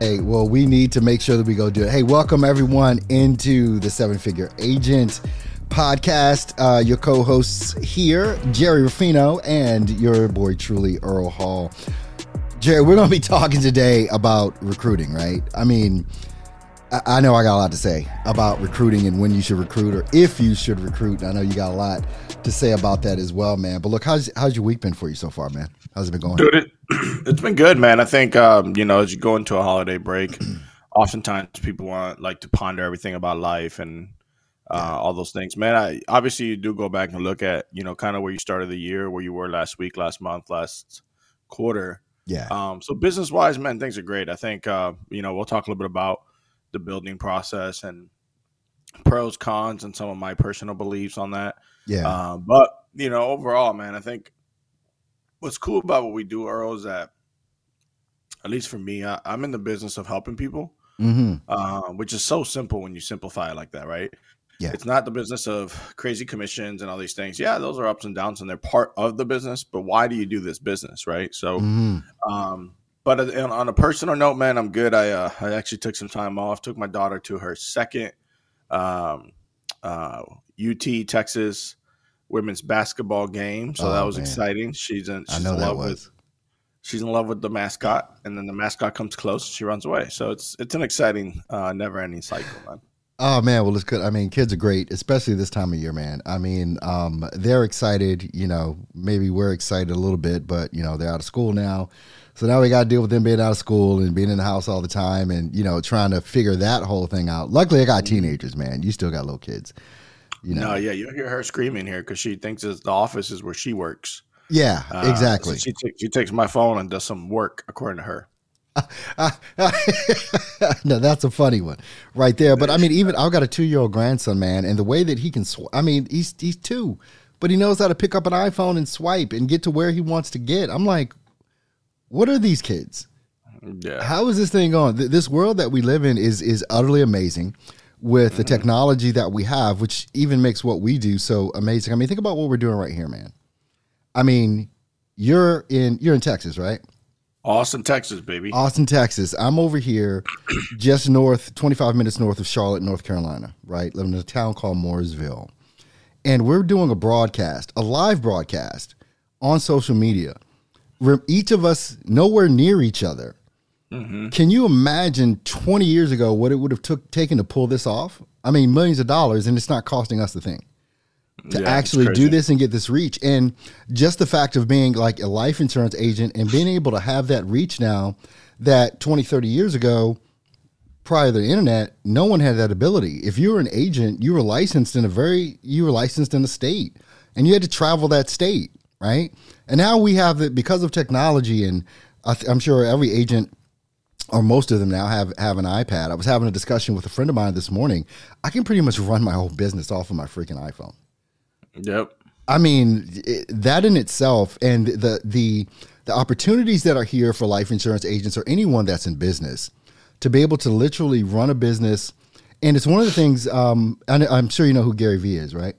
hey, well, we need to make sure that we go do it. Hey, welcome everyone into the Seven Figure Agent podcast. Uh, your co-hosts here, Jerry Rufino, and your boy truly, Earl Hall. Jerry, we're going to be talking today about recruiting, right? I mean, I, know I got a lot to say about recruiting and when you should recruit or if you should recruit. I know you got a lot to say about that as well, man. But look, how's how's your week been for you so far, man? How's it been going? Dude, it, it's been good, man. I think um, you know as you go into a holiday break, oftentimes people want like to ponder everything about life and uh, all those things, man. I obviously you do go back and look at you know kind of where you started the year, where you were last week, last month, last quarter. Yeah. Um, so business wise, man, things are great. I think uh, you know we'll talk a little bit about the building process and pros, cons, and some of my personal beliefs on that. Yeah. Uh, but you know, overall, man, I think what's cool about what we do, Earl, is that at least for me, I, am in the business of helping people, mm-hmm. uh, which is so simple when you simplify it like that, right? Yeah. It's not the business of crazy commissions and all these things. Yeah, those are ups and downs and they're part of the business, but why do you do this business, right? So, mm-hmm. um, but on a personal note, man, I'm good. I uh, I actually took some time off. Took my daughter to her second um, uh, UT Texas women's basketball game, so oh, that was man. exciting. She's in. She's in that was. With, she's in love with the mascot, and then the mascot comes close, she runs away. So it's it's an exciting, uh, never-ending cycle, man. Oh man, well it's good. I mean, kids are great, especially this time of year, man. I mean, um, they're excited. You know, maybe we're excited a little bit, but you know, they're out of school now. So now we got to deal with them being out of school and being in the house all the time, and you know, trying to figure that whole thing out. Luckily, I got mm-hmm. teenagers, man. You still got little kids. You know? No, yeah, you hear her screaming here because she thinks the office is where she works. Yeah, uh, exactly. So she, t- she takes my phone and does some work according to her. no, that's a funny one right there. But I mean, even I've got a two year old grandson, man, and the way that he can, sw- I mean, he's he's two, but he knows how to pick up an iPhone and swipe and get to where he wants to get. I'm like, what are these kids? Yeah. How is this thing going? This world that we live in is is utterly amazing with the mm-hmm. technology that we have, which even makes what we do so amazing. I mean, think about what we're doing right here, man. I mean, you're in you're in Texas, right? Austin, Texas, baby. Austin, Texas. I'm over here just north, 25 minutes north of Charlotte, North Carolina, right? Living in a town called Mooresville. And we're doing a broadcast, a live broadcast on social media. Each of us nowhere near each other. Mm-hmm. Can you imagine 20 years ago what it would have took taken to pull this off? I mean, millions of dollars, and it's not costing us a thing to yeah, actually do this and get this reach. And just the fact of being like a life insurance agent and being able to have that reach now that 20, 30 years ago, prior to the internet, no one had that ability. If you were an agent, you were licensed in a very, you were licensed in a state and you had to travel that state, right? And now we have it because of technology and I'm sure every agent or most of them now have have an iPad. I was having a discussion with a friend of mine this morning. I can pretty much run my whole business off of my freaking iPhone. Yep. I mean, it, that in itself and the the the opportunities that are here for life insurance agents or anyone that's in business to be able to literally run a business and it's one of the things um, I'm sure you know who Gary Vee is, right?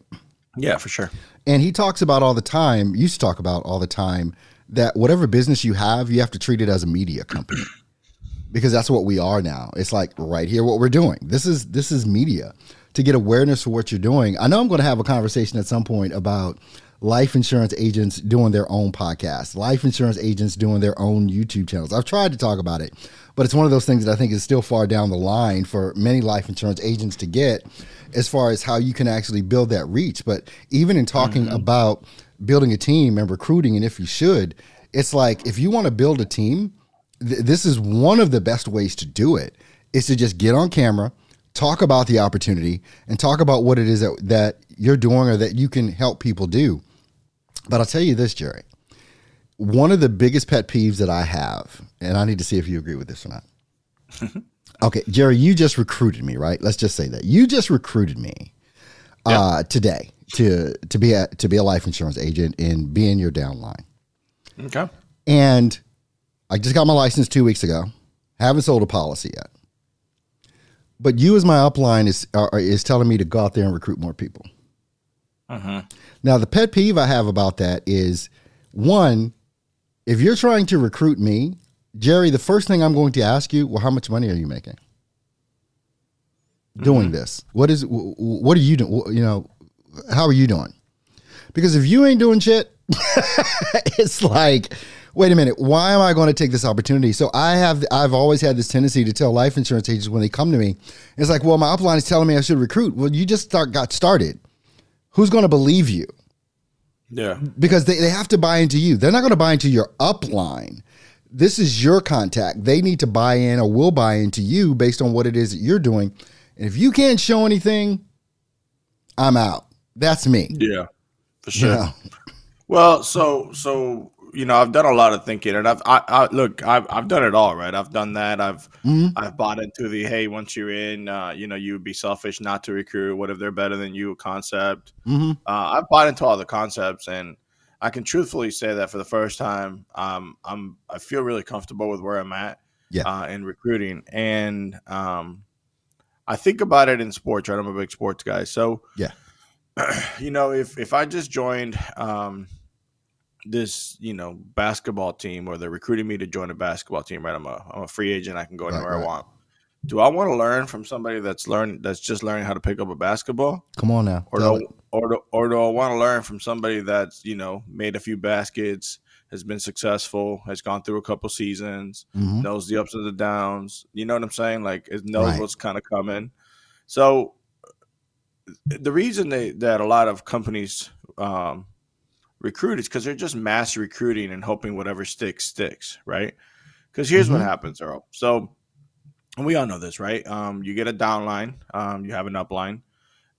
Yeah, for sure. And he talks about all the time, used to talk about all the time that whatever business you have, you have to treat it as a media company because that's what we are now. It's like right here what we're doing. This is this is media to get awareness for what you're doing. I know I'm going to have a conversation at some point about life insurance agents doing their own podcast, life insurance agents doing their own YouTube channels. I've tried to talk about it, but it's one of those things that I think is still far down the line for many life insurance agents to get as far as how you can actually build that reach. But even in talking mm-hmm. about building a team and recruiting and if you should, it's like if you want to build a team, th- this is one of the best ways to do it is to just get on camera, talk about the opportunity, and talk about what it is that, that you're doing or that you can help people do. But I'll tell you this, Jerry. One of the biggest pet peeves that I have, and I need to see if you agree with this or not. okay, Jerry, you just recruited me, right? Let's just say that you just recruited me uh, today to to be a to be a life insurance agent and be in your downline. Okay. And I just got my license two weeks ago. Haven't sold a policy yet. But you, as my upline, is is telling me to go out there and recruit more people. Uh-huh. Now, the pet peeve I have about that is one, if you're trying to recruit me, Jerry, the first thing I'm going to ask you, well, how much money are you making doing Mm-hmm. this? What is wh- wh- what are you doing? You know, how are you doing? Because if you ain't doing shit, it's like, wait a minute, why am I going to take this opportunity? So I have I've always had this tendency to tell life insurance agents when they come to me, it's like, well, my upline is telling me I should recruit. Well, you just start got started. Who's going to believe you? Yeah. because they, they have to buy into you. They're not going to buy into your upline. This is your contact. They need to buy in or will buy into you based on what it is that you're doing. And if you can't show anything, I'm out. That's me. Yeah. For sure. know? Well, so so you know, I've done a lot of thinking, and I've I, I look, I've I've done it all, right? I've done that. I've Mhm. I've bought into the hey, once you're in, uh, you know, you would be selfish not to recruit. What if they're better than you? Concept. Mhm. Uh, I've bought into all the concepts, and I can truthfully say that for the first time, um, I'm I feel really comfortable with where I'm at, Yeah. uh, in recruiting, and um, I think about it in sports. Right, I'm a big sports guy, so Yeah. you know, if if I just joined um, this, you know, basketball team, or they're recruiting me to join a basketball team, right? I'm a I'm a free agent. I can go anywhere right. I want. Do I want to learn from somebody that's learned that's just learning how to pick up a basketball, Come on now. or do, it. or do, or do I want to learn from somebody that's you know made a few baskets, has been successful, has gone through a couple seasons, Mhm. knows the ups and the downs. You know what I'm saying? Like it knows Right. what's kind of coming. So the reason they, that a lot of companies um, recruit is because they're just mass recruiting and hoping whatever sticks sticks, right? Because here's what Mhm. happens, Earl. So and we all know this, right? Um, you get a downline, um, you have an upline.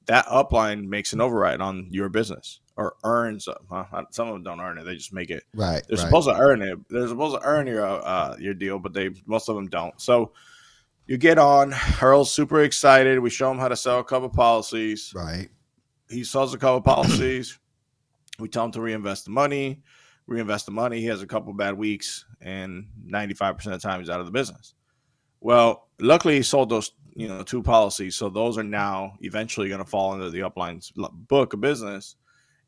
That upline makes an override on your business or earns. Uh, some of them don't earn it; they just make it Right. they're right. supposed to earn it. They're supposed to earn your uh, your deal, but they most of them don't. So you get on. Earl's super excited. We show him how to sell a couple policies. right. He sells a couple policies. We tell him to reinvest the money. Reinvest the money. He has a couple bad weeks, and ninety five percent of the time he's out of the business. Well, luckily he sold those you know two policies, so those are now eventually going to fall into the upline's book of business.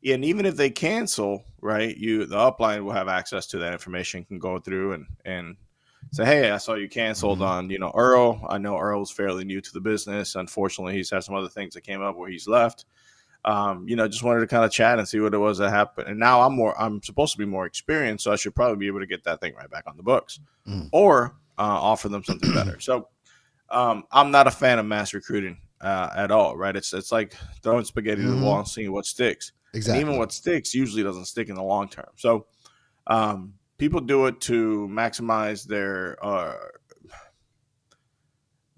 And even if they cancel, right, you the upline will have access to that information, can go through and and say, hey, I saw you canceled Mhm. on you know Earl. I know Earl's fairly new to the business. Unfortunately, he's had some other things that came up where he's left. Um, you know, just wanted to kind of chat and see what it was that happened. And now I'm more, I'm supposed to be more experienced, so I should probably be able to get that thing right back on the books, Mm. or uh, offer them something better. So um, I'm not a fan of mass recruiting uh, at all. Right? It's it's like throwing spaghetti to Mhm. the wall and seeing what sticks. Exactly. And even what sticks usually doesn't stick in the long term. So um, people do it to maximize their uh,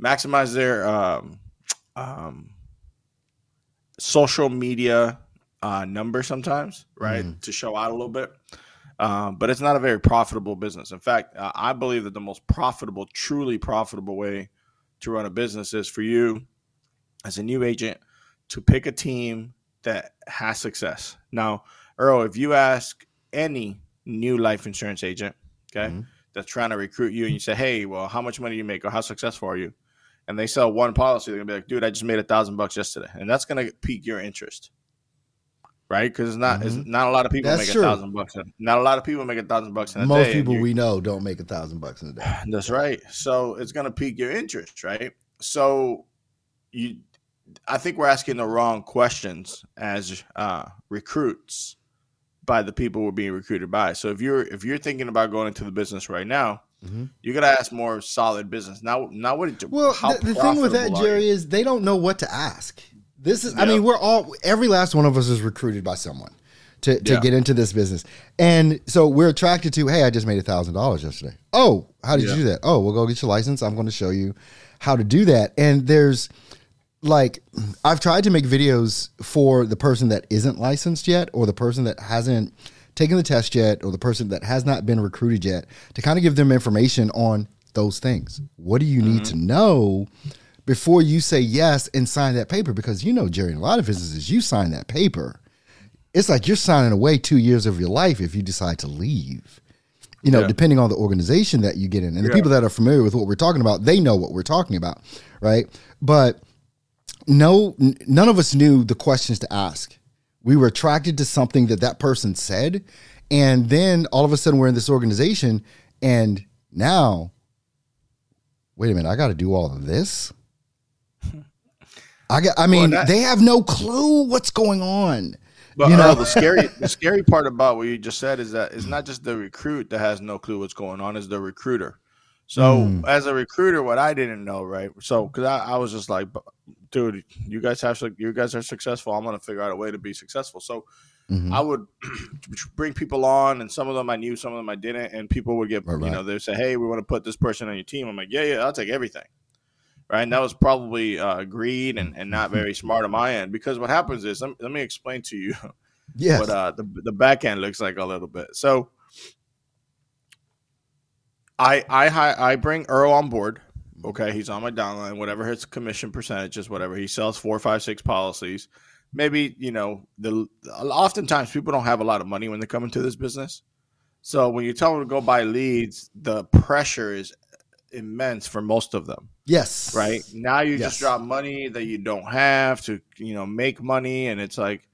maximize their um, um, social media uh, number sometimes, right? Mhm. To show out a little bit. Um, but it's not a very profitable business. In fact, uh, I believe that the most profitable, truly profitable way to run a business is for you as a new agent to pick a team that has success. Now, Earl, if you ask any new life insurance agent, okay, Mhm. that's trying to recruit you and you say, hey, well, how much money do you make or how successful are you? And they sell one policy, they're gonna be like, dude, I just made a thousand bucks yesterday. And that's gonna pique your interest. Right? Because it's not it's Mhm. not a lot of people That's make true. a thousand bucks. in- Not a lot of people make a thousand bucks in a Most day. and people we know don't make a thousand bucks in a day. that's right. So it's to pique your interest, right? So you, I think we're asking the wrong questions as uh, recruits by the people we're being recruited by. So if you're if you're thinking about going into the business right now, Mhm. you got to ask more solid business. Now, now what? Well, how the, the thing with that, profitable are you? Jerry, is they don't know what to ask. This is, I mean, we're all, every last one of us is recruited by someone to, to Yeah. get into this business. And so we're attracted to, hey, I just made a thousand dollars yesterday. Oh, how did Yeah. you do that? Oh, we'll go get your license. I'm going to show you how to do that. And there's like, I've tried to make videos for the person that isn't licensed yet, or the person that hasn't taken the test yet, or the person that has not been recruited yet, to kind of give them information on those things. What do you need to mm-hmm. know before you say yes and sign that paper? Because you know, Jerry, in a lot of businesses, you sign that paper. It's like you're signing away two years of your life if you decide to leave. You know, Yeah. depending on the organization that you get in. And the people that are familiar with what we're talking about, they know what we're talking about, right? But no, n- none of us knew the questions to ask. We were attracted to something that that person said, and then all of a sudden we're in this organization, and Now, wait a minute, I got to do all of this. I got. I mean, that- they have no clue what's going on. But You know? Earl, the scary the scary part about what you just said is that it's not just the recruit that has no clue what's going on, is the recruiter. So Mm. as a recruiter, what I didn't know, right? So because I, I was just like, dude, you guys have you guys are successful. I'm gonna figure out a way to be successful. So Mhm. I would bring people on, and some of them I knew, some of them I didn't, and people would get, Right, you right. know, they say, "Hey, we want to put this person on your team." I'm like, "Yeah, yeah, I'll take everything." Right, and that was probably uh, greed and, and not very smart on my end because what happens is let, let me explain to you Yes. what uh, the the back end looks like a little bit. So I I I bring Earl on board. Okay, he's on my downline. Whatever his commission percentage is, whatever he sells four, five, six policies. Maybe you know the. Oftentimes people don't have a lot of money when they come into this business. So when you tell them to go buy leads, the pressure is immense for most of them yes. right now you Yes. just drop money that you don't have to you know make money and it's like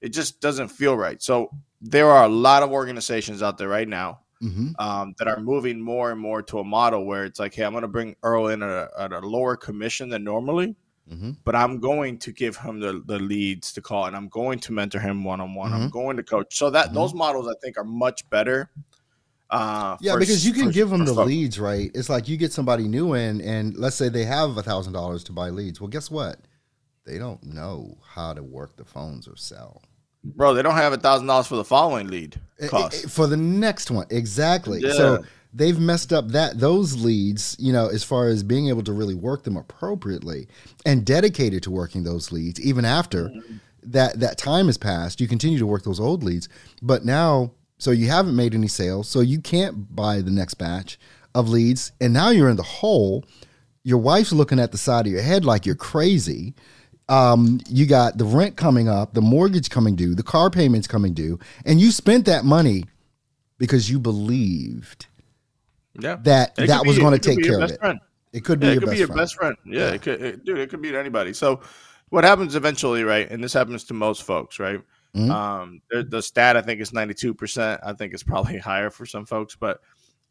it just doesn't feel right so there are a lot of organizations out there right now hmm um, that are moving more and more to a model where it's like hey i'm going to bring earl in at a, at a lower commission than normally hmm but i'm going to give him the, the leads to call and i'm going to mentor him one-on-one i'm going to coach so that those models i think are much better uh, Yeah, for because you can for- give them the folks. leads, right? It's like you get somebody new in, and let's say they have a thousand dollars to buy leads. Well, guess what? They don't know how to work the phones or sell. Bro they don't have a thousand dollars for the following lead cost for the next one, exactly. Yeah. So they've messed up that those leads, you know, as far as being able to really work them appropriately and dedicated to working those leads, even after Mm-hmm. that that time has passed. You continue to work those old leads, but now, so you haven't made any sales, so you can't buy the next batch of leads, and now you're in the hole. Your wife's looking at the side of your head like you're crazy. Um, you got the rent coming up, the mortgage coming due, the car payments coming due, and you spent that money because you believed yeah that it that was be- going to take care of it. friend. It could be Yeah, your it could best be your friend. best friend. Yeah, Yeah. it could, it, dude. It could be anybody. So, what happens eventually, right? And this happens to most folks, right? Mhm. Um, the, the stat I think is ninety two percent. I think it's probably higher for some folks, but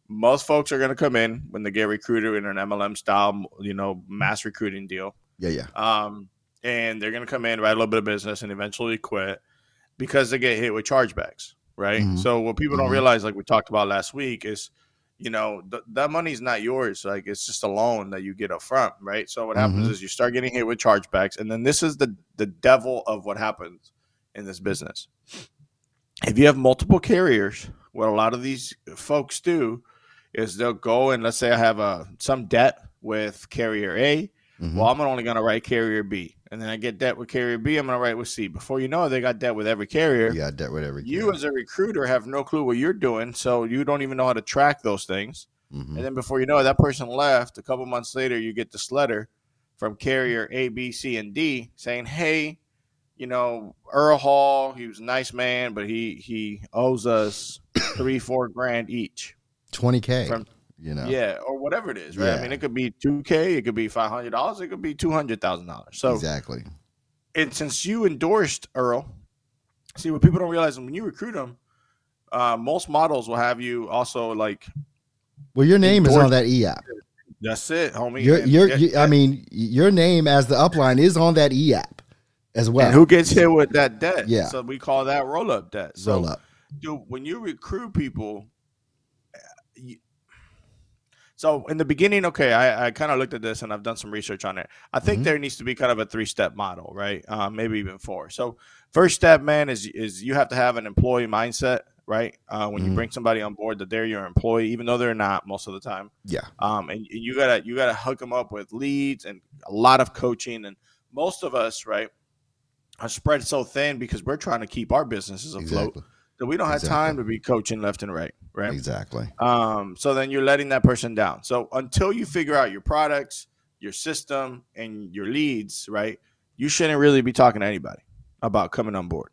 most folks are going to come in when they get recruited in an MLM style, you know, mass recruiting deal. Yeah, yeah. Um, and they're going to come in, write a little bit of business, and eventually quit because they get hit with chargebacks, right? Mhm. So what people Mhm. don't realize, like we talked about last week, is you know th- that money's not yours. Like it's just a loan that you get up front, right? So what happens Mhm. is you start getting hit with chargebacks, and then this is the the devil of what happens in this business. If you have multiple carriers, what a lot of these folks do is they'll go and let's say I have a some debt with carrier A. Mhm. Well, I'm only going to write carrier B, and then I get debt with carrier B. I'm going to write with C. Before you know it, they got debt with every carrier. you got debt with every You, as a recruiter, have no clue what you're doing, so you don't even know how to track those things. Mhm. And then before you know it, that person left. A couple months later, you get this letter from carrier A, B, C, and D saying, "Hey, you know Earl Hall, he was a nice man, but he he owes us three, four grand each." 20k. From- you know. Yeah, or whatever it is, right? I mean, it could be two k, it could be five hundred dollars, it could be two hundred thousand dollars. So, exactly. and since you endorsed Earl, see what people don't realize when you recruit them, uh, most models will have you also like Well, your name is on that e app. that's it, homie. Your, your, you, I mean, your name as the upline is on that e app as well. and who gets hit with that debt? Yeah. so we call that roll up debt. So, Roll up. dude, when you recruit people, you- so in the beginning, okay, I, I kind of looked at this and I've done some research on it. I think Mhm. there needs to be kind of a three step model, right? Uh, maybe even four. So first step, man, is is you have to have an employee mindset, right? Uh, when you Mhm. bring somebody on board, that they're your employee, even though they're not most of the time. Yeah. Um, and, and you gotta you gotta hook them up with leads and a lot of coaching. And most of us, right, are spread so thin because we're trying to keep our businesses afloat Exactly. That we don't have Exactly. time to be coaching left and right, right? Exactly. Um, so then you're letting that person down. So until you figure out your products, your system, and your leads, right, you shouldn't really be talking to anybody about coming on board,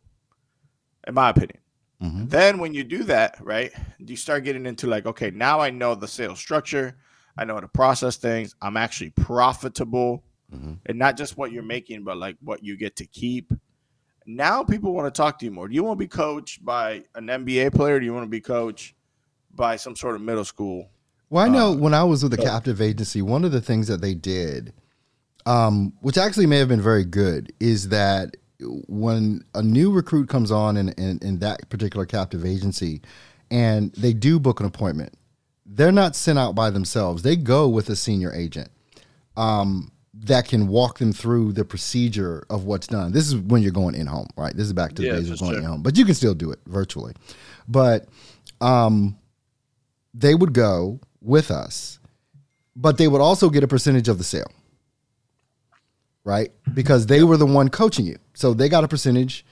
in my opinion. hmm Then when you do that, right, you start getting into like, okay, now I know the sales structure, I know how to process things, I'm actually profitable, hmm and not just what you're making, but like what you get to keep. Now people want to talk to you more. Do you want to be coached by an NBA player? Or do you want to be coached by some sort of middle school? Well, I know uh, when I was with the captive agency, one of the things that they did, um, which actually may have been very good, is that when a new recruit comes on in, in, in that particular captive agency and they do book an appointment, they're not sent out by themselves. They go with a senior agent um, that can walk them through the procedure of what's done. This is when you're going in home, right? This is back to the days of going sure. in home, but you can still do it virtually. But um, they would go with us, but they would also get a percentage of the sale, right? Because they were the one coaching you. So they got a percentage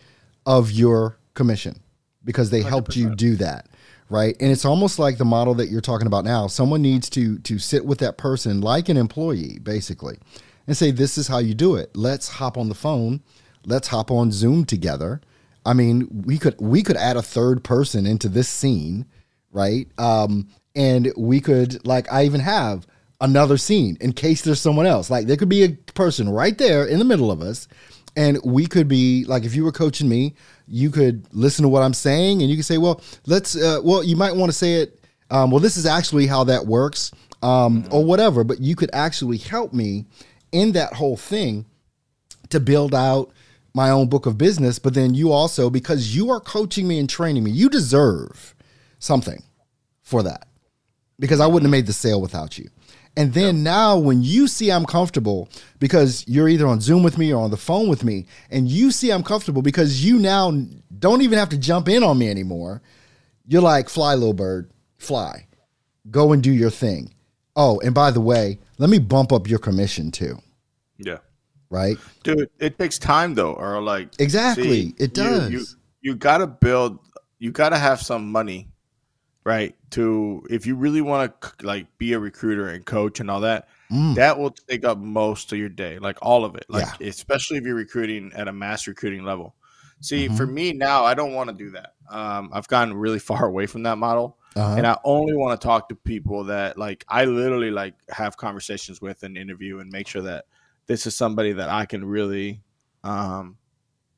of your commission because they 100%. helped you do that right and it's almost like the model that you're talking about now someone needs to to sit with that person like an employee basically and say this is how you do it. Let's hop on the phone. Let's hop on zoom together. I mean we could we could add a third person into this scene right? Um and we could like i even have another scene in case there's someone else. Like there could be a person right there in the middle of us and we could be like if you were coaching me you could listen to what i'm saying and you could say well let's uh, well you might want to say it um, well this is actually how that works um, mm-hmm. or whatever but you could actually help me in that whole thing to build out my own book of business but then you also because you are coaching me and training me you deserve something for that because i wouldn't have made the sale without you and then now when you see I'm comfortable because you're either on Zoom with me or on the phone with me, and you see I'm comfortable because you now don't even have to jump in on me anymore. You're like, fly, little bird, fly. Go and do your thing. Oh, and by the way, let me bump up your commission too. Yeah. Right? Dude, it takes time though, or like Exactly. See, it does. You, you, you gotta build you gotta have some money right? To if you really want to like be a recruiter and coach and all that, mm. that will take up most of your day, like all of it. Like yeah. especially if you're recruiting at a mass recruiting level. See, mm-hmm. for me now, I don't want to do that. Um, I've gotten really far away from that model, uh-huh. and I only want to talk to people that like I literally like have conversations with and interview and make sure that this is somebody that I can really um,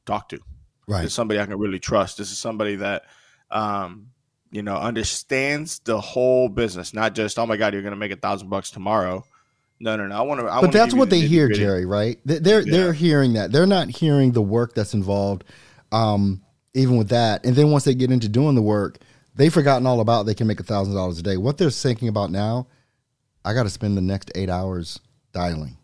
talk to. Right, this is somebody I can really trust. This is somebody that um, you know, understands the whole business, not just oh my god, you're going to make a thousand bucks tomorrow. No, no, no. I want to. But that's what the they hear, Jerry. Right? They're yeah. they're hearing that. They're not hearing the work that's involved. Um, even with that, and then once they get into doing the work, they've forgotten all about they can make a thousand dollars a day. What they're thinking about now, I got to spend the next eight hours dialing.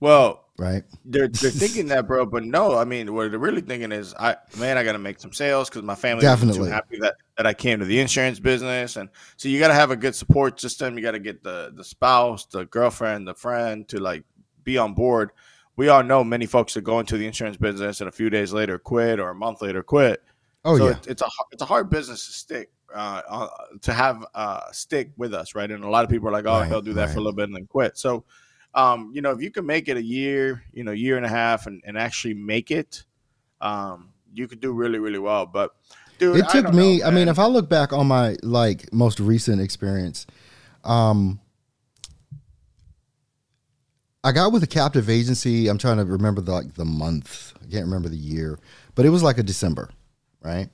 Well, right? They're they're thinking that, bro. But no, I mean, what they're really thinking is, I man, I got to make some sales because my family definitely too happy that that I came to the insurance business, and so you got to have a good support system. You got to get the the spouse, the girlfriend, the friend to like be on board. We all know many folks that go into the insurance business and a few days later quit or a month later quit. Oh so yeah, it, it's a it's a hard business to stick. Uh, uh, to have uh, stick with us, right? And a lot of people are like, "Oh, right, he'll do that right. for a little bit and then quit." So, um, you know, if you can make it a year, you know, year and a half, and, and actually make it, um, you could do really, really well. But dude, it took me. Know, I mean, if I look back on my like most recent experience, um, I got with a captive agency. I'm trying to remember the, like the month. I can't remember the year, but it was like a December, right?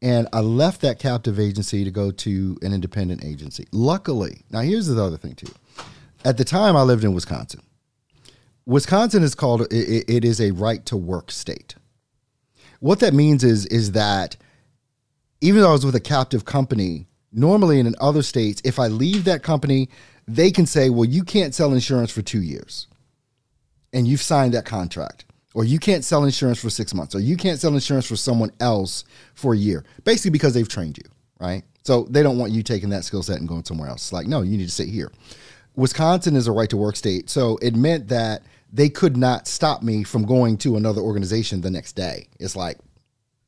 And I left that captive agency to go to an independent agency. Luckily, now here's the other thing too at the time I lived in Wisconsin. Wisconsin is called it, it is a right to work state. What that means is is that even though I was with a captive company, normally in other states, if I leave that company, they can say, "Well, you can't sell insurance for 2 years." And you've signed that contract. Or you can't sell insurance for 6 months, or you can't sell insurance for someone else for a year. Basically because they've trained you, right? So they don't want you taking that skill set and going somewhere else. It's like, "No, you need to sit here." Wisconsin is a right to work state. So it meant that they could not stop me from going to another organization the next day. It's like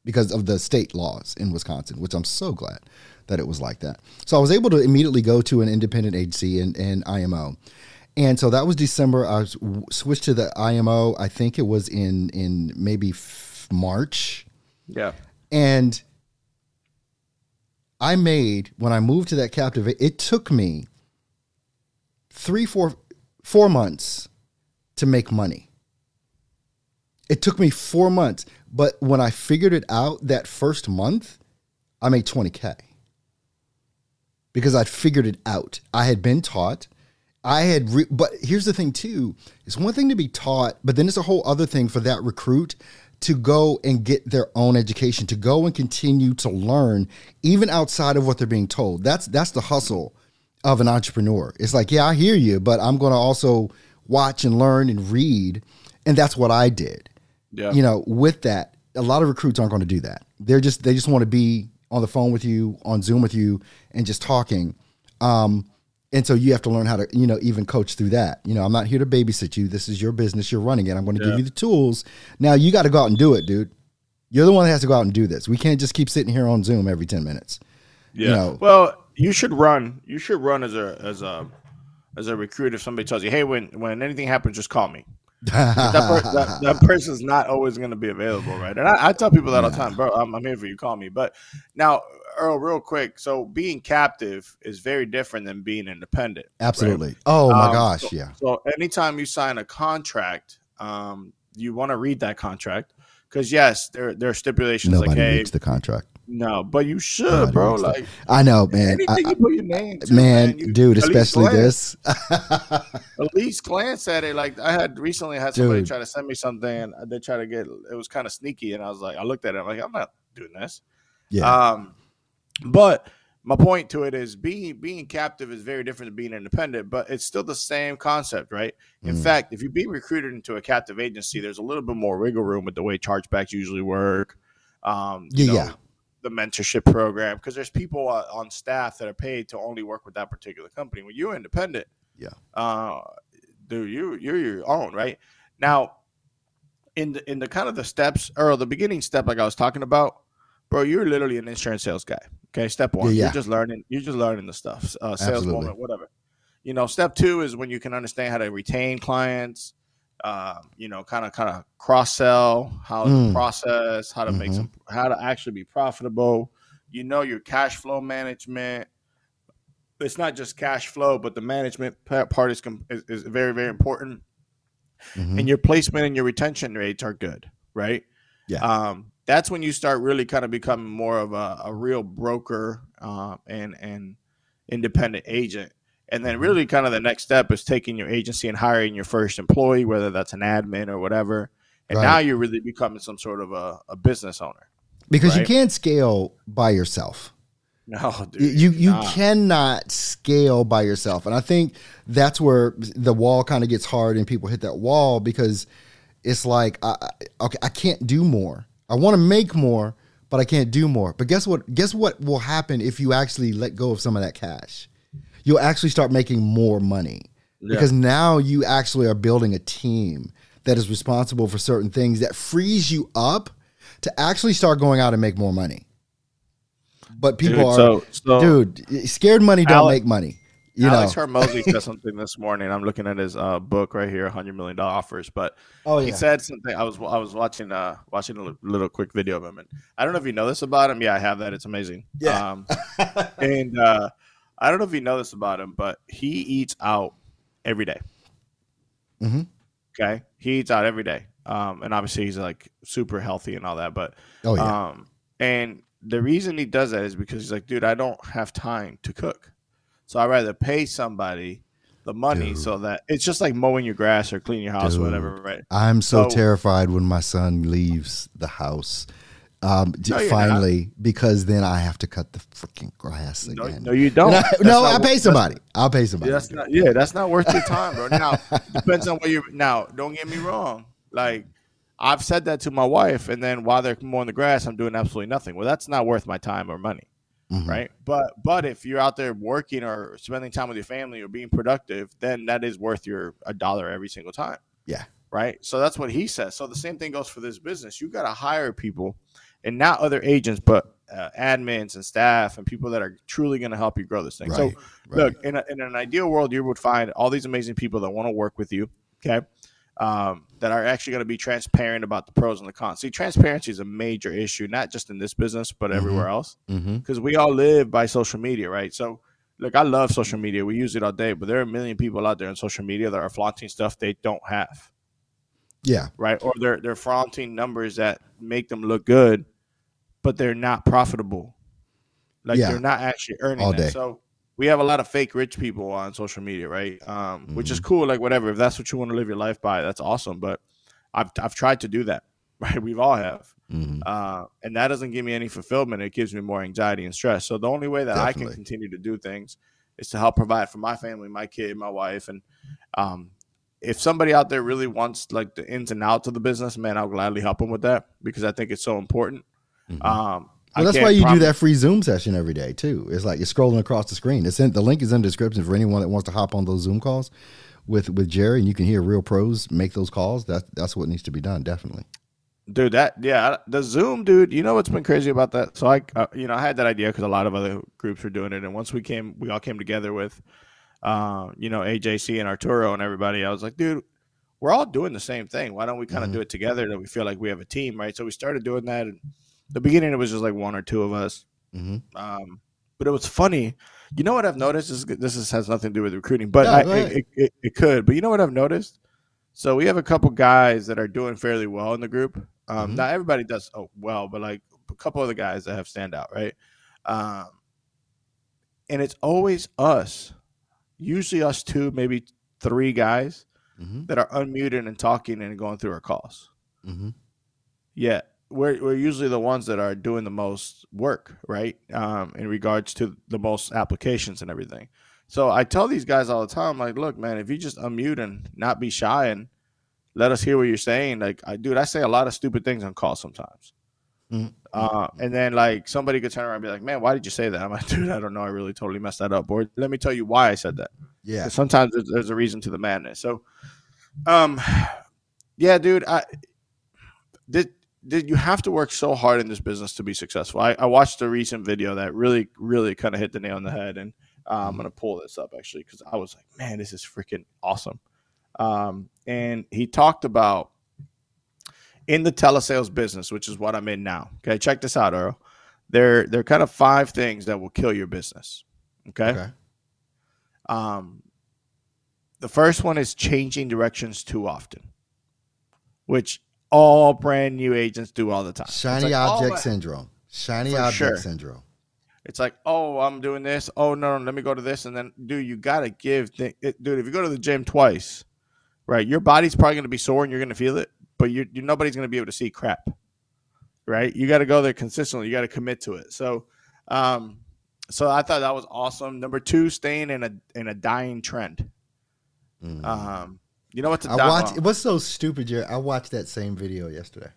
because of the state laws in Wisconsin, which I'm so glad that it was like that. So I was able to immediately go to an independent agency and, and IMO. And so that was December. I was, switched to the IMO. I think it was in in maybe f- March. Yeah. And I made when I moved to that captive. It took me three, four, four months to make money. It took me four months, but when I figured it out that first month, I made 20K. because I'd figured it out. I had been taught. I had, re- but here's the thing too: it's one thing to be taught, but then it's a whole other thing for that recruit to go and get their own education, to go and continue to learn, even outside of what they're being told. That's that's the hustle of an entrepreneur. It's like, yeah, I hear you, but I'm going to also watch and learn and read, and that's what I did. Yeah. You know, with that, a lot of recruits aren't going to do that. They're just they just want to be on the phone with you, on Zoom with you, and just talking. Um, and so you have to learn how to, you know, even coach through that. You know, I'm not here to babysit you. This is your business. You're running it. I'm going to Yeah. give you the tools. Now you got to go out and do it, dude. You're the one that has to go out and do this. We can't just keep sitting here on Zoom every 10 minutes. Yeah. know. well, you should run. You should run as a as a as a recruit. If somebody tells you, "Hey, when when anything happens, just call me." That, per, that, that person's not always going to be available, right? And I, I tell people that all the time, bro. I'm, I'm here for you. Call me. But now, Earl, real quick. So being captive is very different than being independent. right? Absolutely. Oh my Um, gosh, so- yeah. So anytime you sign a contract, um, you want to read that contract because yes, there there are stipulations Nobody like, hey, reads the contract. no, but you should, Nobody bro. Like I know, man. I- anything you put your name, to, man, you dude, especially glance- this. At least glance at it. Like I had recently had somebody Dude. try to send me something. and They try to get it was kind of sneaky, and I was like, I looked at it. I'm like, I'm not doing this. yeah. Um, but my point to it is being being captive is very different than being independent, but it's still the same concept, right? In Mm. fact, if you be recruited into a captive agency, there's a little bit more wiggle room with the way chargebacks usually work. Um, you Yeah, know, yeah. The mentorship program, because there's people uh, on staff that are paid to only work with that particular company. When you're independent, Yeah. uh, dude, you you're your own, right? Now, in the in the kind of the steps or the beginning step, like I was talking about, bro, you're literally an insurance sales guy. Okay, step one, Yeah, yeah. you're just learning. You're just learning the stuff, uh, Absolutely. saleswoman, whatever. You know, step two is when you can understand how to retain clients. Um, you know, kind of kind of cross sell, how Mm. the process, how to make Mhm. some, how to actually be profitable. You know your cash flow management. It's not just cash flow, but the management part is is, is very very important Mhm. and your placement and your retention rates are good, right? Yeah. Um, that's when you start really kind of becoming more of a, a real broker uh, and and independent agent. And then Mhm. really kind of the next step is taking your agency and hiring your first employee, whether that's an admin or whatever. And Right. now you're really becoming some sort of a, a business owner. because you can't scale by yourself. No, dude. you you nah. cannot scale by yourself and i think that's where the wall kind of gets hard and people hit that wall because it's like I, I- okay i can't do more i want to make more but i can't do more. But guess what guess what will happen if you actually let go of some of that cash? You'll actually start making more money. Yeah. because now you actually are building a team that is responsible for certain things that frees you up to actually start going out and make more money. But people Dude, are so, so dude scared money don't Alex- make money you Alex know Hormozi said something this morning. I'm looking at his uh, book right here, $100 million offers. But oh he said something. I was I was watching uh watching a little quick video of him, and I don't know if you know this about him. Yeah, I have that. It's amazing. Yeah. Um, and uh, I don't know if you know this about him, but he eats out every day. Mhm. Okay, he eats out every day. Um, and obviously he's like super healthy and all that. But oh yeah um, and the reason he does that is because he's like, dude, I don't have time to cook, so I'd rather pay somebody the money Dude. so that it's just like mowing your grass or cleaning your house or whatever, right? i'm so, so- terrified when my son leaves the house um No, finally because then i have to cut the freaking grass again no, you don't. I- no i pay somebody i'll pay somebody That's not. Yeah, that's not worth your time, bro. Now depends on what you. Now, don't get me wrong. Like I've said that to my wife, and then while they're mowing the grass, I'm doing absolutely nothing. Well, that's not worth my time or money, Mhm. right? But but if you're out there working or spending time with your family or being productive, then that is worth your a dollar every single time. Yeah. Right. So that's what he says. So the same thing goes for this business. You got to hire people, and not other agents, but uh, admins and staff and people that are truly going to help you grow this thing. So right, right. Look, in, a, in an ideal world, you would find all these amazing people that want to work with you, okay, um, that are actually going to be transparent about the pros and the cons. See, transparency is a major issue, not just in this business, but mm-hmm. everywhere else, mm-hmm. because we all live by social media, right? So, look, I love social media. We use it all day, but there are a million people out there on social media that are flaunting stuff they don't have, yeah right? Or they're they're flaunting numbers that make them look good, but they're not profitable. Like Yeah. they're not actually earning All that. day. So we have a lot of fake rich people on social media, right? Um, mm-hmm. Which is cool, like whatever. If that's what you want to live your life by, that's awesome. But I've I've tried to do that, right? We've all have, mm-hmm. uh, and that doesn't give me any fulfillment. It gives me more anxiety and stress. So the only way that Definitely. I can continue to do things is to help provide for my family, my kid, my wife, and um, if somebody out there really wants like the ins and outs of the business, man, I'll gladly help them with that because I think it's so important. Mm-hmm. Um, well, that's why you promise. do that free Zoom session every day too. It's like you're scrolling across the screen. It's in, the link is in the description for anyone that wants to hop on those Zoom calls with with Jerry, and you can hear real pros make those calls. That that's what needs to be done, definitely. Dude, that yeah, the Zoom, dude. You know what's been crazy about that? So I, uh, you know, I had that idea because a lot of other groups were doing it, and once we came, we all came together with, uh, you know, AJC and Arturo and everybody. I was like, dude, we're all doing the same thing. Why don't we kind of mm-hmm. do it together that we feel like we have a team, right? So we started doing that. And the beginning, it was just like one or two of us. Mm-hmm. Um, but it was funny. You know what I've noticed? This, this is, has nothing to do with recruiting, but I, it, it, it, could. But you know what I've noticed? So we have a couple guys that are doing fairly well in the group. Um, mm-hmm. Not everybody does oh, well, but like a couple of the guys that have stand out, right? Um, and it's always us, usually us two, maybe three guys mm-hmm. that are unmuted and talking and going through our calls. Mm-hmm. We're we're usually the ones that are doing the most work, right? Um, in regards to the most applications and everything. So I tell these guys all the time, like, look, man, if you just unmute and not be shy and let us hear what you're saying, like, I dude, I say a lot of stupid things on call sometimes. Mm-hmm. Uh, and then like somebody could turn around and be like, "Man, why did you say that?" I'm like, "Dude, I don't know. I really totally messed that up." Or let me tell you why I said that. Yeah. Sometimes there's, there's, a reason to the madness. So, um, yeah, dude, I did. Did you have to work so hard in this business to be successful? I, I watched a recent video that really, really kind of hit the nail on the head, and uh, I'm mm-hmm. gonna pull this up actually because I was like, man, this is freaking awesome. Um, and he talked about in the telesales business, which is what I'm in now. Okay, check this out, Earl. There, there are kind of five things that will kill your business. Okay. okay. Um, the first one is changing directions too often, which all brand new agents do all the time. Shiny like, object oh, syndrome. Shiny object sure. syndrome. It's like, oh, I'm doing this. Oh no, no, let me go to this, and then, dude, you gotta give, th- it, dude. If you go to the gym twice, right, your body's probably gonna be sore and you're gonna feel it, but you, you nobody's gonna be able to see crap, right? You got to go there consistently. You got to commit to it. So, um, so I thought that was awesome. Number two, staying in a in a dying trend. Mm. Um, you know what's a I watched. What's so stupid, Jerry? I watched that same video yesterday.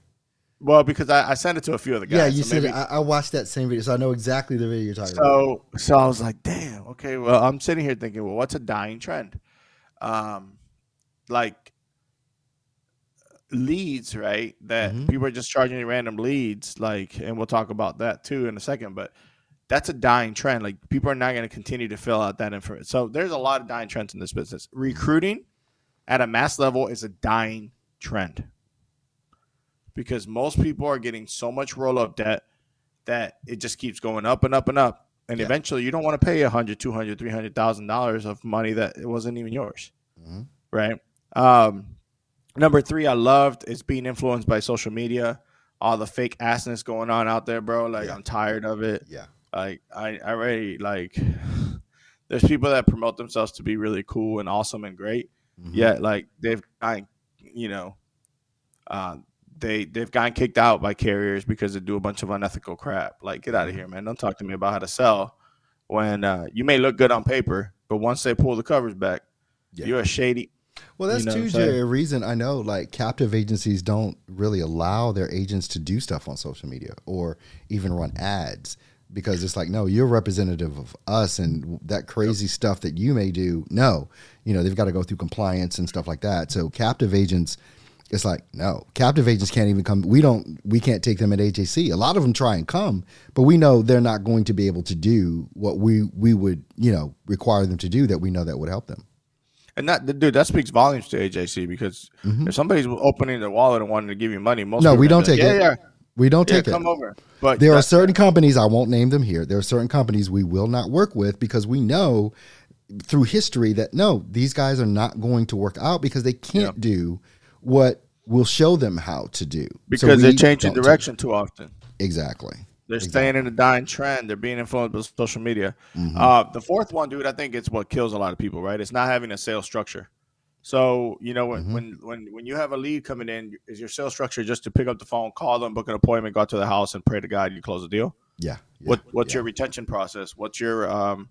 Well, because I, I sent it to a few of the guys. Yeah, you so said maybe, I, I, watched that same video, so I know exactly the video you're talking so, about. So, I was like, damn. Okay, well, I'm sitting here thinking, well, what's a dying trend? Um, like leads, right? That mm-hmm. people are just charging you random leads, like, and we'll talk about that too in a second. But that's a dying trend. Like people are not going to continue to fill out that information. So there's a lot of dying trends in this business. Recruiting at a mass level is a dying trend because most people are getting so much roll up debt that it just keeps going up and up and up. And yeah. eventually you don't want to pay a hundred, two hundred, three hundred thousand dollars of money that it wasn't even yours. Mm-hmm. Right. Um, number three, I loved is being influenced by social media. All the fake assness going on out there, bro. Like yeah. I'm tired of it. Yeah. Like I, I already like there's people that promote themselves to be really cool and awesome and great. Mm-hmm. Yet like they've I you know, uh, they they've gotten kicked out by carriers because they do a bunch of unethical crap. Like get out of mm-hmm. here, man. Don't talk to me about how to sell when uh, you may look good on paper, but once they pull the covers back, yeah. you're a shady. Well, that's you know, too a reason I know like captive agencies don't really allow their agents to do stuff on social media or even run ads because it's like no you're representative of us and that crazy yep. stuff that you may do no. You know they've got to go through compliance and stuff like that. So captive agents it's like no. Captive agents can't even come we don't we can't take them at ajc a lot of them try and come but we know they're not going to be able to do what we we would you know require them to do that we know that would help them. And that dude that speaks volumes to ajc because mm-hmm. if somebody's opening their wallet and wanting to give you money most no we don't take it. yeah we don't take yeah, it. Come over. But there are certain companies I won't name them here. There are certain companies we will not work with because we know through history that no, these guys are not going to work out because they can't do what we'll show them how to do. Because so they're changing direction too often. Exactly. They're exactly. staying in a dying trend. They're being influenced by social media. Mm-hmm. Uh, the fourth one, dude, I think it's what kills a lot of people. Right? It's not having a sales structure. So you know when mm-hmm. when when when you have a lead coming in, is your sales structure just to pick up the phone, call them, book an appointment, go to the house, and pray to God you close the deal? Yeah. yeah what What's yeah. your retention process? What's your um,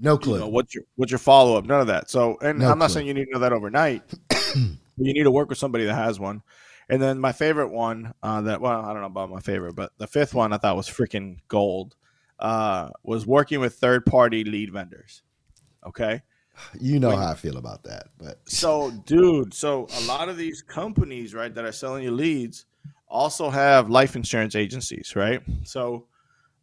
no clue. You know, what's your what's your follow up? None of that. So, and no I'm not clue. saying you need to know that overnight. you need to work with somebody that has one. And then my favorite one uh, that well, I don't know about my favorite, but the fifth one I thought was freaking gold. Uh, was working with third party lead vendors. Okay. You know how I feel about that, but so, dude, so a lot of these companies, right, that are selling you leads, also have life insurance agencies, right? So,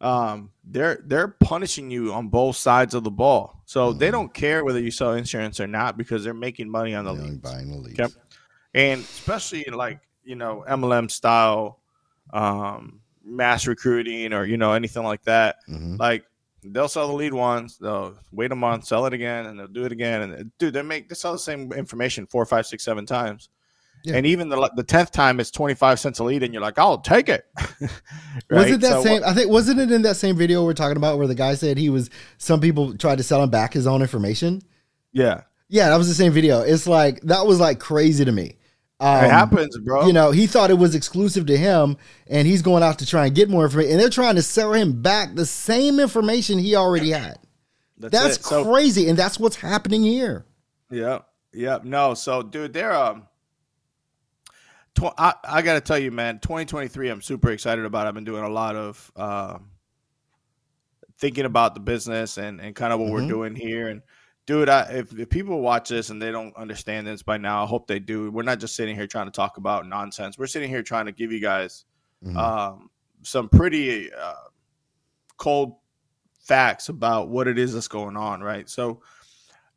um, they're they're punishing you on both sides of the ball. So mm-hmm. they don't care whether you sell insurance or not because they're making money on the they're leads. Buying the leads. Okay? And especially like you know MLM style, um, mass recruiting or you know anything like that. Mm-hmm. Like they'll sell the lead once, they'll wait a month, sell it again, and they'll do it again. And dude, they make they sell the same information four, five, six, seven times. Yeah. And even the the tenth time, it's twenty five cents a lead, and you're like, "I'll take it." right? Was it that so, same? I think wasn't it in that same video we're talking about where the guy said he was. Some people tried to sell him back his own information. Yeah, yeah, that was the same video. It's like that was like crazy to me. Um, it happens, bro. You know, he thought it was exclusive to him, and he's going out to try and get more information, and they're trying to sell him back the same information he already had. That's, that's crazy, and that's what's happening here. Yeah, yeah. No, so dude, they're um. Tw- I, I got to tell you, man, 2023, I'm super excited about. I've been doing a lot of uh, thinking about the business and, and kind of what mm-hmm. we're doing here. And dude, I, if, if people watch this and they don't understand this by now, I hope they do. We're not just sitting here trying to talk about nonsense. We're sitting here trying to give you guys mm-hmm. um, some pretty uh, cold facts about what it is that's going on, right? So,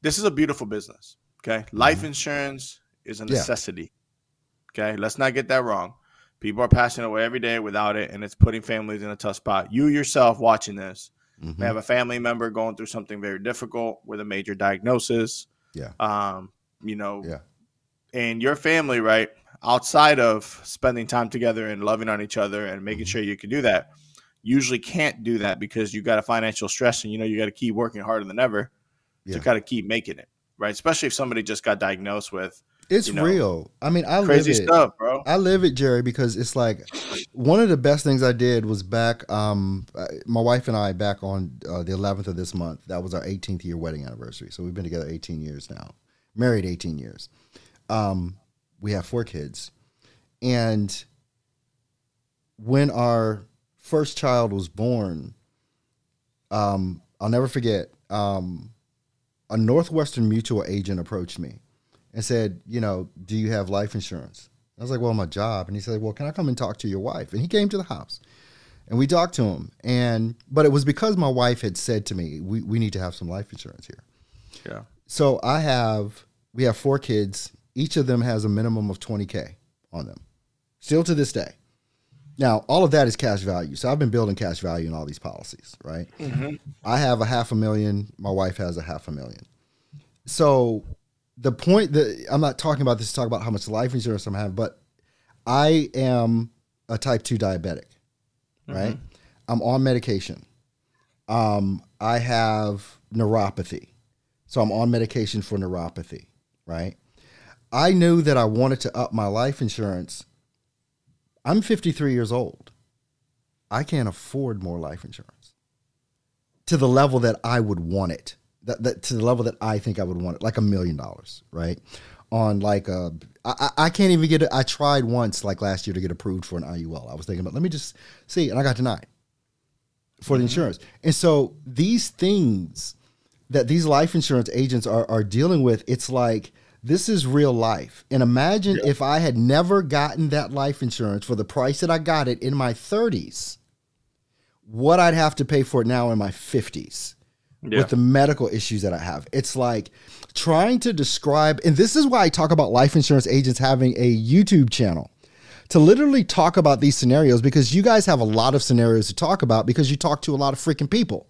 this is a beautiful business. Okay. Mm-hmm. Life insurance is a necessity. Yeah. Okay. Let's not get that wrong. People are passing away every day without it, and it's putting families in a tough spot. You yourself watching this Mm-hmm. May have a family member going through something very difficult with a major diagnosis. Yeah. Um, you know, yeah. And your family, right, outside of spending time together and loving on each other and making mm-hmm. sure you can do that, usually can't do that because you got a financial stress and you know you got to keep working harder than ever yeah. to kind of keep making it, right? Especially if somebody just got diagnosed with it's you know, real. I mean, I crazy live it. stuff, bro. I live it, Jerry, because it's like one of the best things I did was back. Um, my wife and I back on uh, the 11th of this month. That was our 18th year wedding anniversary. So we've been together 18 years now, married 18 years. Um, we have four kids, and when our first child was born, um, I'll never forget. Um, a Northwestern Mutual agent approached me and said, you know, do you have life insurance? I was like, well, my job. And he said, well, can I come and talk to your wife? And he came to the house and we talked to him. And, but it was because my wife had said to me, we, we need to have some life insurance here. Yeah. So I have, we have four kids. Each of them has a minimum of 20K on them, still to this day. Now, all of that is cash value. So I've been building cash value in all these policies, right? Mm-hmm. I have a half a million. My wife has a half a million. So the point that I'm not talking about this to talk about how much life insurance I'm having, but I am a type 2 diabetic, right? Mm-hmm. I'm on medication. Um, I have neuropathy. So I'm on medication for neuropathy, right? I knew that I wanted to up my life insurance. I'm 53 years old. I can't afford more life insurance to the level that I would want it that, that to the level that I think I would want it, like a million dollars, right? On like a, I, I can't even get it. I tried once, like last year, to get approved for an IUL. I was thinking about, let me just see, and I got denied for the mm-hmm. insurance. And so these things that these life insurance agents are are dealing with, it's like this is real life. And imagine yeah. if I had never gotten that life insurance for the price that I got it in my 30s, what I'd have to pay for it now in my 50s yeah. with the medical issues that I have. It's like trying to describe, and this is why I talk about life insurance agents having a YouTube channel to literally talk about these scenarios because you guys have a lot of scenarios to talk about because you talk to a lot of freaking people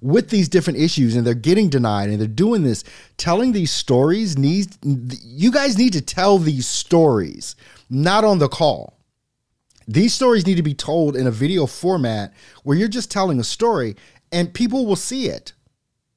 with these different issues and they're getting denied and they're doing this telling these stories needs you guys need to tell these stories not on the call These stories need to be told in a video format where you're just telling a story and people will see it.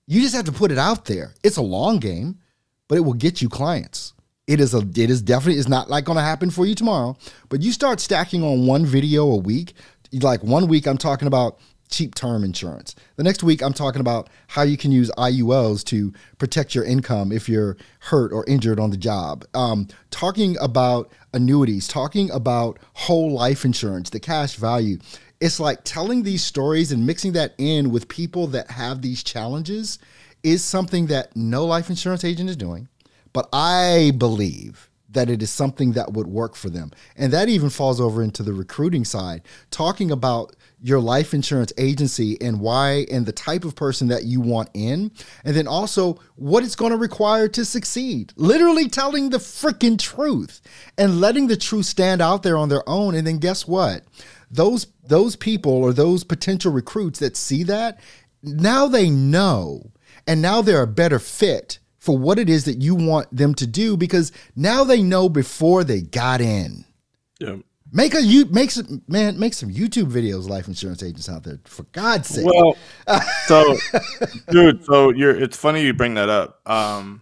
You just have to put it out there. It's a long game, but it will get you clients. It is a it is definitely it's not like going to happen for you tomorrow, but you start stacking on one video a week. Like one week I'm talking about cheap term insurance. The next week, I'm talking about how you can use IULs to protect your income if you're hurt or injured on the job. Um, talking about annuities, talking about whole life insurance, the cash value. It's like telling these stories and mixing that in with people that have these challenges is something that no life insurance agent is doing. But I believe that it is something that would work for them. And that even falls over into the recruiting side, talking about your life insurance agency and why and the type of person that you want in. And then also what it's going to require to succeed. Literally telling the freaking truth and letting the truth stand out there on their own. And then guess what? Those those people or those potential recruits that see that, now they know and now they're a better fit for what it is that you want them to do because now they know before they got in. Yeah. Make a you make some man make some YouTube videos, life insurance agents out there for God's sake. Well, so dude, so you're it's funny you bring that up. Um,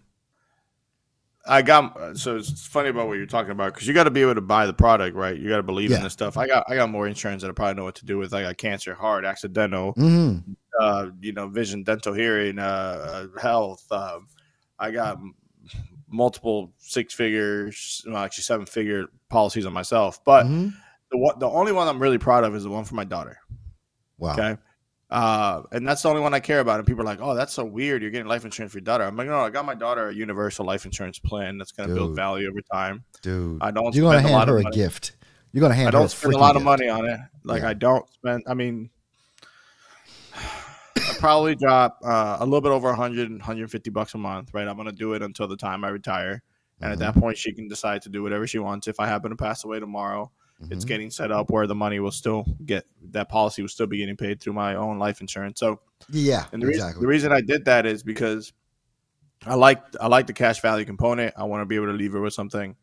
I got so it's funny about what you're talking about because you got to be able to buy the product, right? You got to believe Yeah. in this stuff. I got I got more insurance that I probably know what to do with. I got cancer, heart, accidental, hmm uh, you know, vision, dental, hearing, uh, uh, health. Um, I got multiple six figures, well, actually seven figure policies on myself, but Mhm. the one, the only one I'm really proud of is the one for my daughter. Wow. Okay. Uh, and that's the only one I care about. And people are like, "Oh, that's so weird. You're getting life insurance for your daughter." I'm like, "No, I got my daughter a universal life insurance plan that's going to build value over time. Dude. I don't You're gonna spend a hand lot her a money. gift. You're gonna hand I don't spend a lot of gift. money on it. Like Yeah. I don't spend. I mean, I probably drop uh, a little bit over 100, 150 bucks a month. Right. I'm going to do it until the time I retire. And at Mhm. that point, she can decide to do whatever she wants. If I happen to pass away tomorrow, it's Mhm. getting set up where the money will still get that policy will still be getting paid through my own life insurance. So Yeah, And the reason the reason I did that is because I like I like the cash value component. I want to be able to leave her with something.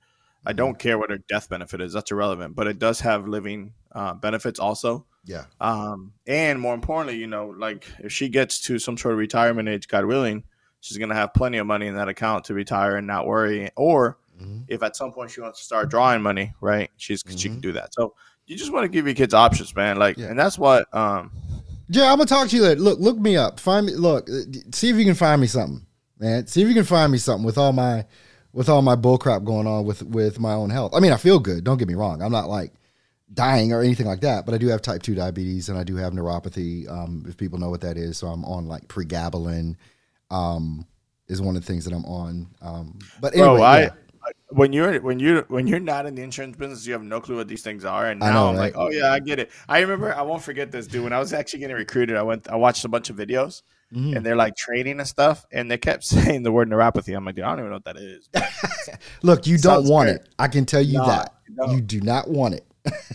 I Mm-hmm. don't care what her death benefit is. That's irrelevant. But it does have living uh, benefits also. yeah. Um, and more importantly, you know, like if she gets to some sort of retirement age, God willing, she's gonna have plenty of money in that account to retire and not worry. Or Mhm. if at some point she wants to start drawing money, right? She's she Mhm. can do that. So you just want to give your kids options, man. Like, Yeah. and that's what um, Yeah, I'm gonna talk to you later. Look, look me up. Find me. Look, uh, see if you can find me something, man. See if you can find me something with all my, with all my bullcrap going on with with my own health. I mean, I feel good. Don't get me wrong. I'm not like dying or anything like that, but I do have type two diabetes and I do have neuropathy. Um, if people know what that is, so I'm on like pregabalin. Um, is one of the things that I'm on. Um, but anyway, Bro, I, yeah. I when you're when you're when you're not in the insurance business, you have no clue what these things are. And I now know, I'm right? like, oh yeah, I get it. I remember I won't forget this, dude. When I was actually getting recruited, I went I watched a bunch of videos Mhm. and they're like training and stuff, and they kept saying the word neuropathy. I'm like, dude, I don't even know what that is. look, you don't want it. I can tell you Nah, that you don't. you do not want it.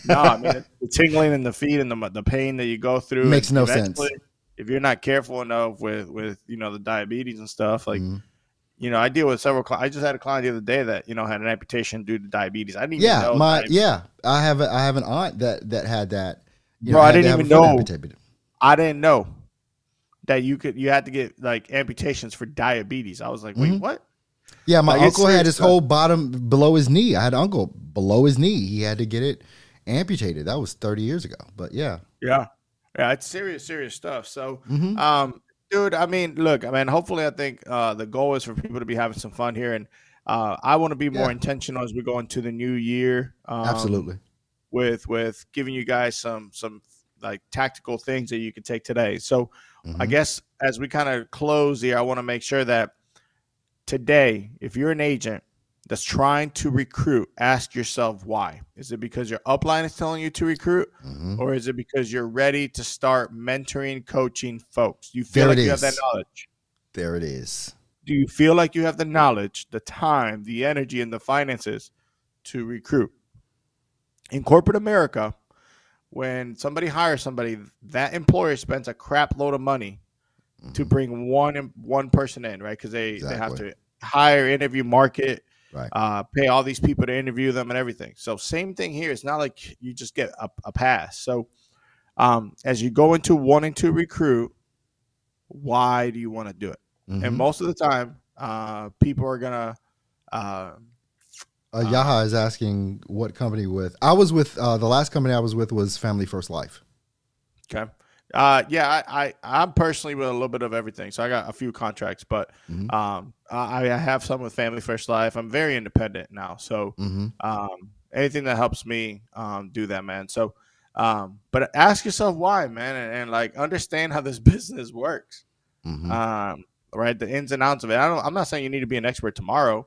no, I mean the tingling in the feet and the the pain that you go through Makes no sense. If you're not careful enough with with you know the diabetes and stuff, like Mhm. You know, I deal with several. I just had a client the other day that you know had an amputation due to diabetes. I didn't even yeah, know. my diabetes- yeah, I have a, I have an aunt that that had that. You Bro, I didn't even know. amputated. I didn't know that you could you had to get like amputations for diabetes. I was like, wait, Mhm. what? Yeah, my Like, uncle had his stuff. whole bottom below his knee. I had an uncle below his knee. He had to get it amputated. That was thirty years ago. But yeah, Yeah, yeah, it's serious, serious stuff. So, Mhm. um, dude, I mean, look, I mean, hopefully, I think uh, the goal is for people to be having some fun here, and uh, I want to be more Yeah. intentional as we go into the new year. Um, absolutely. with with giving you guys some some like tactical things that you can take today. So, I Mhm. guess as we kind of close here, I want to make sure that today, if you're an agent that's trying to recruit, ask yourself why. Is it because your upline is telling you to recruit, Mhm. or is it because you're ready to start mentoring, coaching folks? You feel There like you have that knowledge. There it is. Do you feel like you have the knowledge, the time, the energy, and the finances to recruit? In corporate America, when somebody hires somebody, that employer spends a crap load of money to Mhm. bring one one person in, right? Because they they have to hire, interview, market, Right. uh, pay all these people to interview them and everything. So same thing here. It's not like you just get a, a pass. So um, as you go into wanting to recruit, why do you want to do it? Mhm. And most of the time, uh, people are gonna. Uh, Uh, Yaha is asking what company with. I was with uh, the last company I was with was Family First Life. okay. Uh, yeah, I, I I'm personally with a little bit of everything. So I got a few contracts, but Mhm. um, I, I have some with Family First Life. I'm very independent now, so Mm-hmm. um, anything that helps me um, do that, man. So, um, but ask yourself why, man, and, and like understand how this business works. Mm-hmm. um, right? The ins and outs of it. I don't. I'm not saying you need to be an expert tomorrow,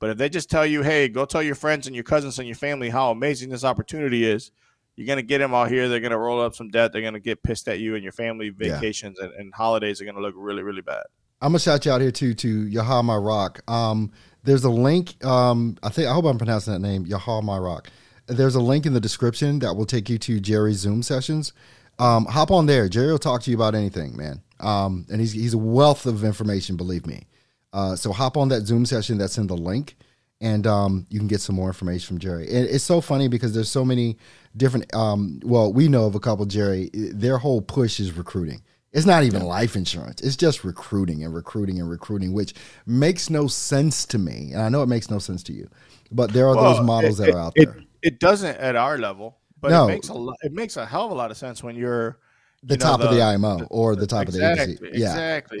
but if they just tell you, "Hey, go tell your friends and your cousins and your family how amazing this opportunity is," you're gonna get them all here. They're gonna roll up some debt. They're gonna get pissed at you, and your family Yeah. vacations and, and holidays are gonna look really, really bad. I'm gonna shout you out here too to Yaha My Rock. Um, there's a link. Um, I think I hope I'm pronouncing that name, Yaha My Rock. There's a link in the description that will take you to Jerry's Zoom sessions. Um, hop on there. Jerry will talk to you about anything, man. Um, and he's he's a wealth of information, believe me. Uh, so hop on that Zoom session that's in the link, and um, you can get some more information from Jerry. It's so funny because there's so many different. Um, well, we know of a couple, Jerry. Their whole push is recruiting. It's not even life insurance. It's just recruiting and recruiting and recruiting, which makes no sense to me. And I know it makes no sense to you, but there are those models it- that are out it, there. It doesn't at our level, but No. it makes a it makes a hell of a lot of sense when you're The you know, top of the the- IMO or the top of the exactly, agency. Yeah. exactly.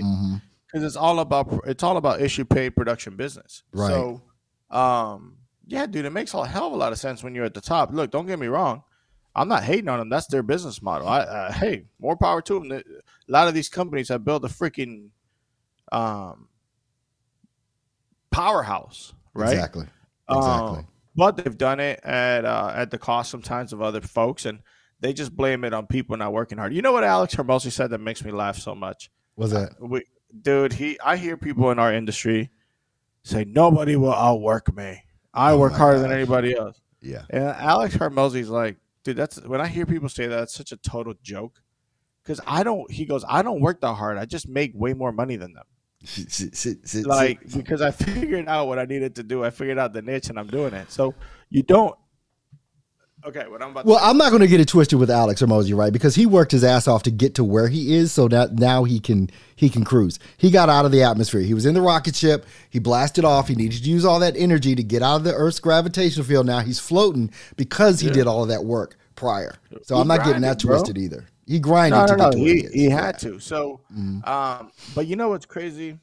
because it's all about it's all about issue paid production business. Right. So, um, yeah, dude, it makes a hell of a lot of sense when you're at the top. Look, don't get me wrong. I'm not hating on them. That's their business model. I, uh, hey, more power to them. A lot of these companies have built a freaking um, powerhouse, right? Exactly. Exactly. Um, but they've done it at uh, at the cost sometimes of other folks, and they just blame it on people not working hard. You know what Alex Hormozi said that makes me laugh so much? Was that? we, dude, he I hear people in our industry say nobody will outwork me. I Oh work harder than anybody else. Yeah. And Alex Hormozi's like, dude, that's when I hear people say that, it's such a total joke. Cause I don't he goes, I don't work that hard. I just make way more money than them. Like because I figured out what I needed to do. I figured out the niche and I'm doing it. So you don't Okay, what I'm about Well, say- I'm not going to get it twisted with Alex Hormozi, right? Because he worked his ass off to get to where he is, so that now he can he can cruise. He got out of the atmosphere. He was in the rocket ship. He blasted off. He needed to use all that energy to get out of the Earth's gravitational field. Now he's floating because he did all of that work prior. So He I'm not getting that grinded, bro. twisted either. He grinded no, to no, get no. to where He, he is. he Yeah. had to. So, Mhm. um, but you know what's crazy?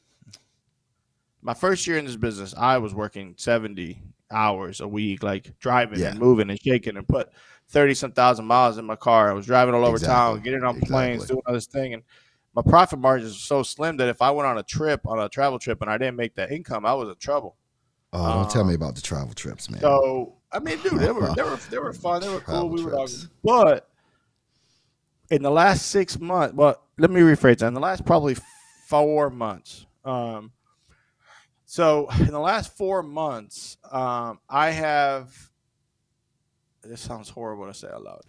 My first year in this business, I was working seventy hours a week, like driving Yeah. and moving and shaking, and put thirty some thousand miles in my car. I was driving all over town, getting on planes, doing all this thing, and my profit margins were so slim that if I went on a trip, on a travel trip, and I didn't make that income, I was in trouble. Oh, don't tell Um, me about the travel trips, man. So I mean, dude, they were they were they were fun. They were cool. Travel We were all, but in the last six months, well, let me rephrase that. In the last probably four months, um, so in the last four months, um, I have. This sounds horrible to say out loud.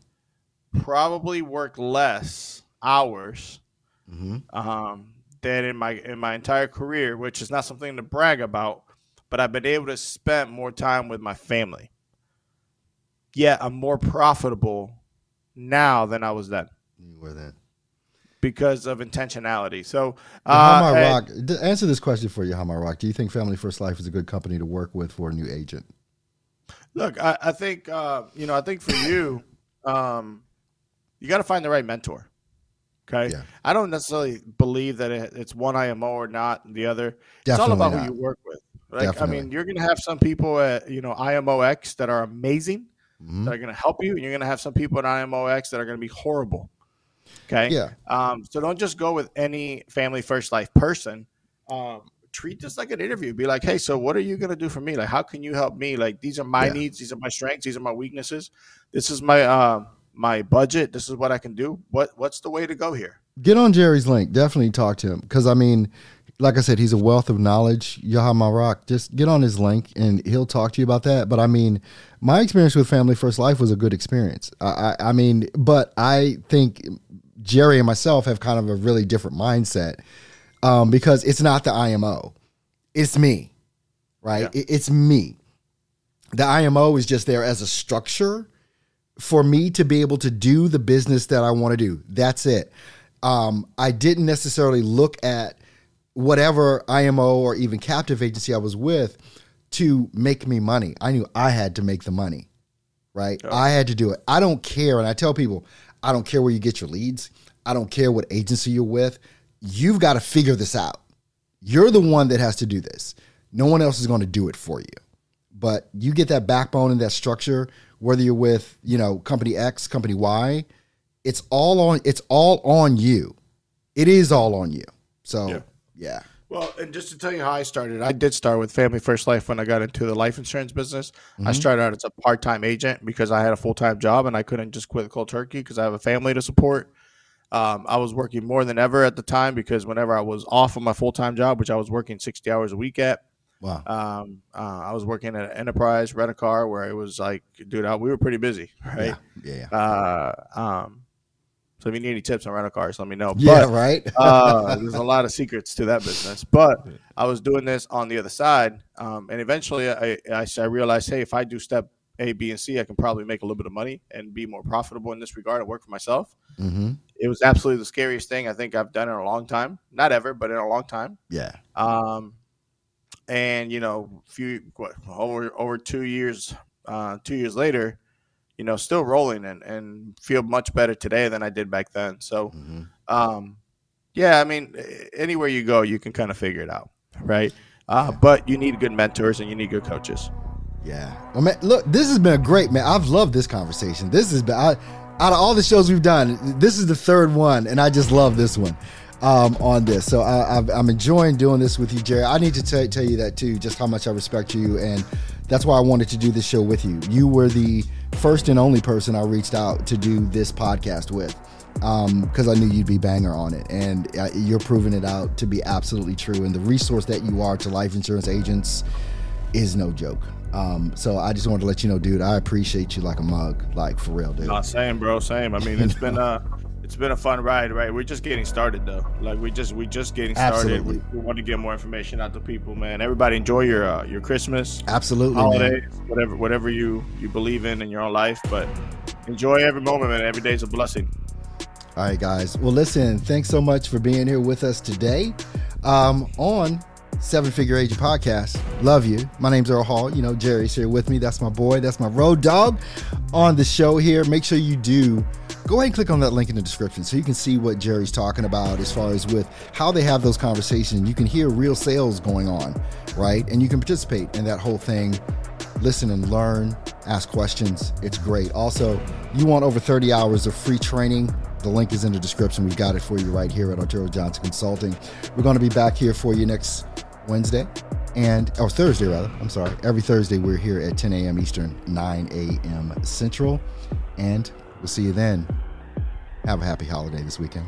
Probably worked less hours hmm um, than in my in my entire career, which is not something to brag about, but I've been able to spend more time with my family. Yet I'm more profitable now than I was then You were that. Because of intentionality. So, uh, and- rock? d- Answer this question for you, my rock? Do you think Family First Life is a good company to work with for a new agent? look, I, I think uh, you know, I think for you, um, you got to find the right mentor. Okay, Yeah. I don't necessarily believe that it, it's one IMO or not the other. Definitely it's all about not. who you work with. Like, I mean, you're going to have some people at you know IMOX that are amazing, Mhm. that are going to help you, and you're going to have some people at IMOX that are going to be horrible. Okay. Yeah. Um, so don't just go with any family first life person. Um, treat this like an interview. Be like, hey, so what are you going to do for me? Like, how can you help me? Like, these are my Yeah. needs. These are my strengths. These are my weaknesses. This is my uh, my budget. This is what I can do. What What's the way to go here? Get on Jerry's link. Definitely talk to him because I mean, like I said, he's a wealth of knowledge. Yaha Marak. Just get on his link and he'll talk to you about that. But I mean, my experience with Family First Life was a good experience. I, I, I mean, but I think Jerry and myself have kind of a really different mindset um, because it's not the IMO, it's me. right? Yeah. It, it's me. The IMO is just there as a structure for me to be able to do the business that I want to do. That's it. Um, I didn't necessarily look at whatever IMO or even captive agency I was with to make me money. I knew I had to make the money, right? Oh. I had to do it. I don't care. And I tell people, I don't care where you get your leads. I don't care what agency you're with. You've got to figure this out. You're the one that has to do this. No one else is going to do it for you. But you get that backbone and that structure, whether you're with, you know, company X, company Y, it's all on it's all on you. It is all on you. So yeah. yeah. Well, and just to tell you how I started, I did start with Family First Life when I got into the life insurance business. Mm-hmm. I started out as a part time agent because I had a full time job and I couldn't just quit cold turkey because I have a family to support. Um, I was working more than ever at the time because whenever I was off of my full time job, which I was working 60 hours a week at, wow. Um, uh, I was working at an enterprise rent a car where it was like, dude, I, we were pretty busy, right? Yeah. yeah. Uh, um, so if you need any tips on rental cars, let me know. Yeah, but, right. uh, there's a lot of secrets to that business, but I was doing this on the other side, um, and eventually I, I, I realized, hey, if I do step A, B, and C, I can probably make a little bit of money and be more profitable in this regard and work for myself. Mm-hmm. It was absolutely the scariest thing I think I've done in a long time. Not ever, but in a long time. Yeah. Um, and you know, few what, over over two years, uh, two years later, you know, still rolling and, and feel much better today than I did back then. So, mm-hmm. um, yeah, I mean, anywhere you go, you can kind of figure it out, right? Uh, but you need good mentors and you need good coaches. Yeah. Well, man, look, this has been a great man. I've loved this conversation. This has been I, out of all the shows we've done. This is the third one, and I just love this one um, on this. So I, am enjoying doing this with you, Jerry. I need to t- tell you that too, just how much I respect you, and that's why I wanted to do this show with you. You were the first and only person I reached out to do this podcast with because um, I knew you'd be banger on it, and uh, you're proving it out to be absolutely true. And the resource that you are to life insurance agents is no joke. Um, so I just wanted to let you know, dude, I appreciate you like a mug, like for real, dude. Not same, bro, same. I mean, it's been uh it's been a fun ride, right? We're just getting started though. Like we just we just getting started. We, we, want to get more information out to people, man. Everybody enjoy your uh, your Christmas, absolutely, holidays, man. whatever whatever you you believe in in your own life, but enjoy every moment, man. Every day is a blessing. All right, guys. Well, listen, thanks so much for being here with us today um, on Seven Figure Agent Podcast. Love you. My name's Earl Hall. You know, Jerry's here with me. That's my boy. That's my road dog on the show here. Make sure you do go ahead and click on that link in the description so you can see what Jerry's talking about as far as with how they have those conversations. You can hear real sales going on, right? And you can participate in that whole thing. Listen and learn, ask questions. It's great. Also, you want over 30 hours of free training. The link is in the description. We've got it for you right here at Arturo Johnson Consulting. We're going to be back here for you next Wednesday and or Thursday rather. I'm sorry. Every Thursday we're here at 10 a.m. Eastern, 9 a.m. Central, and we'll see you then. Have a happy holiday this weekend.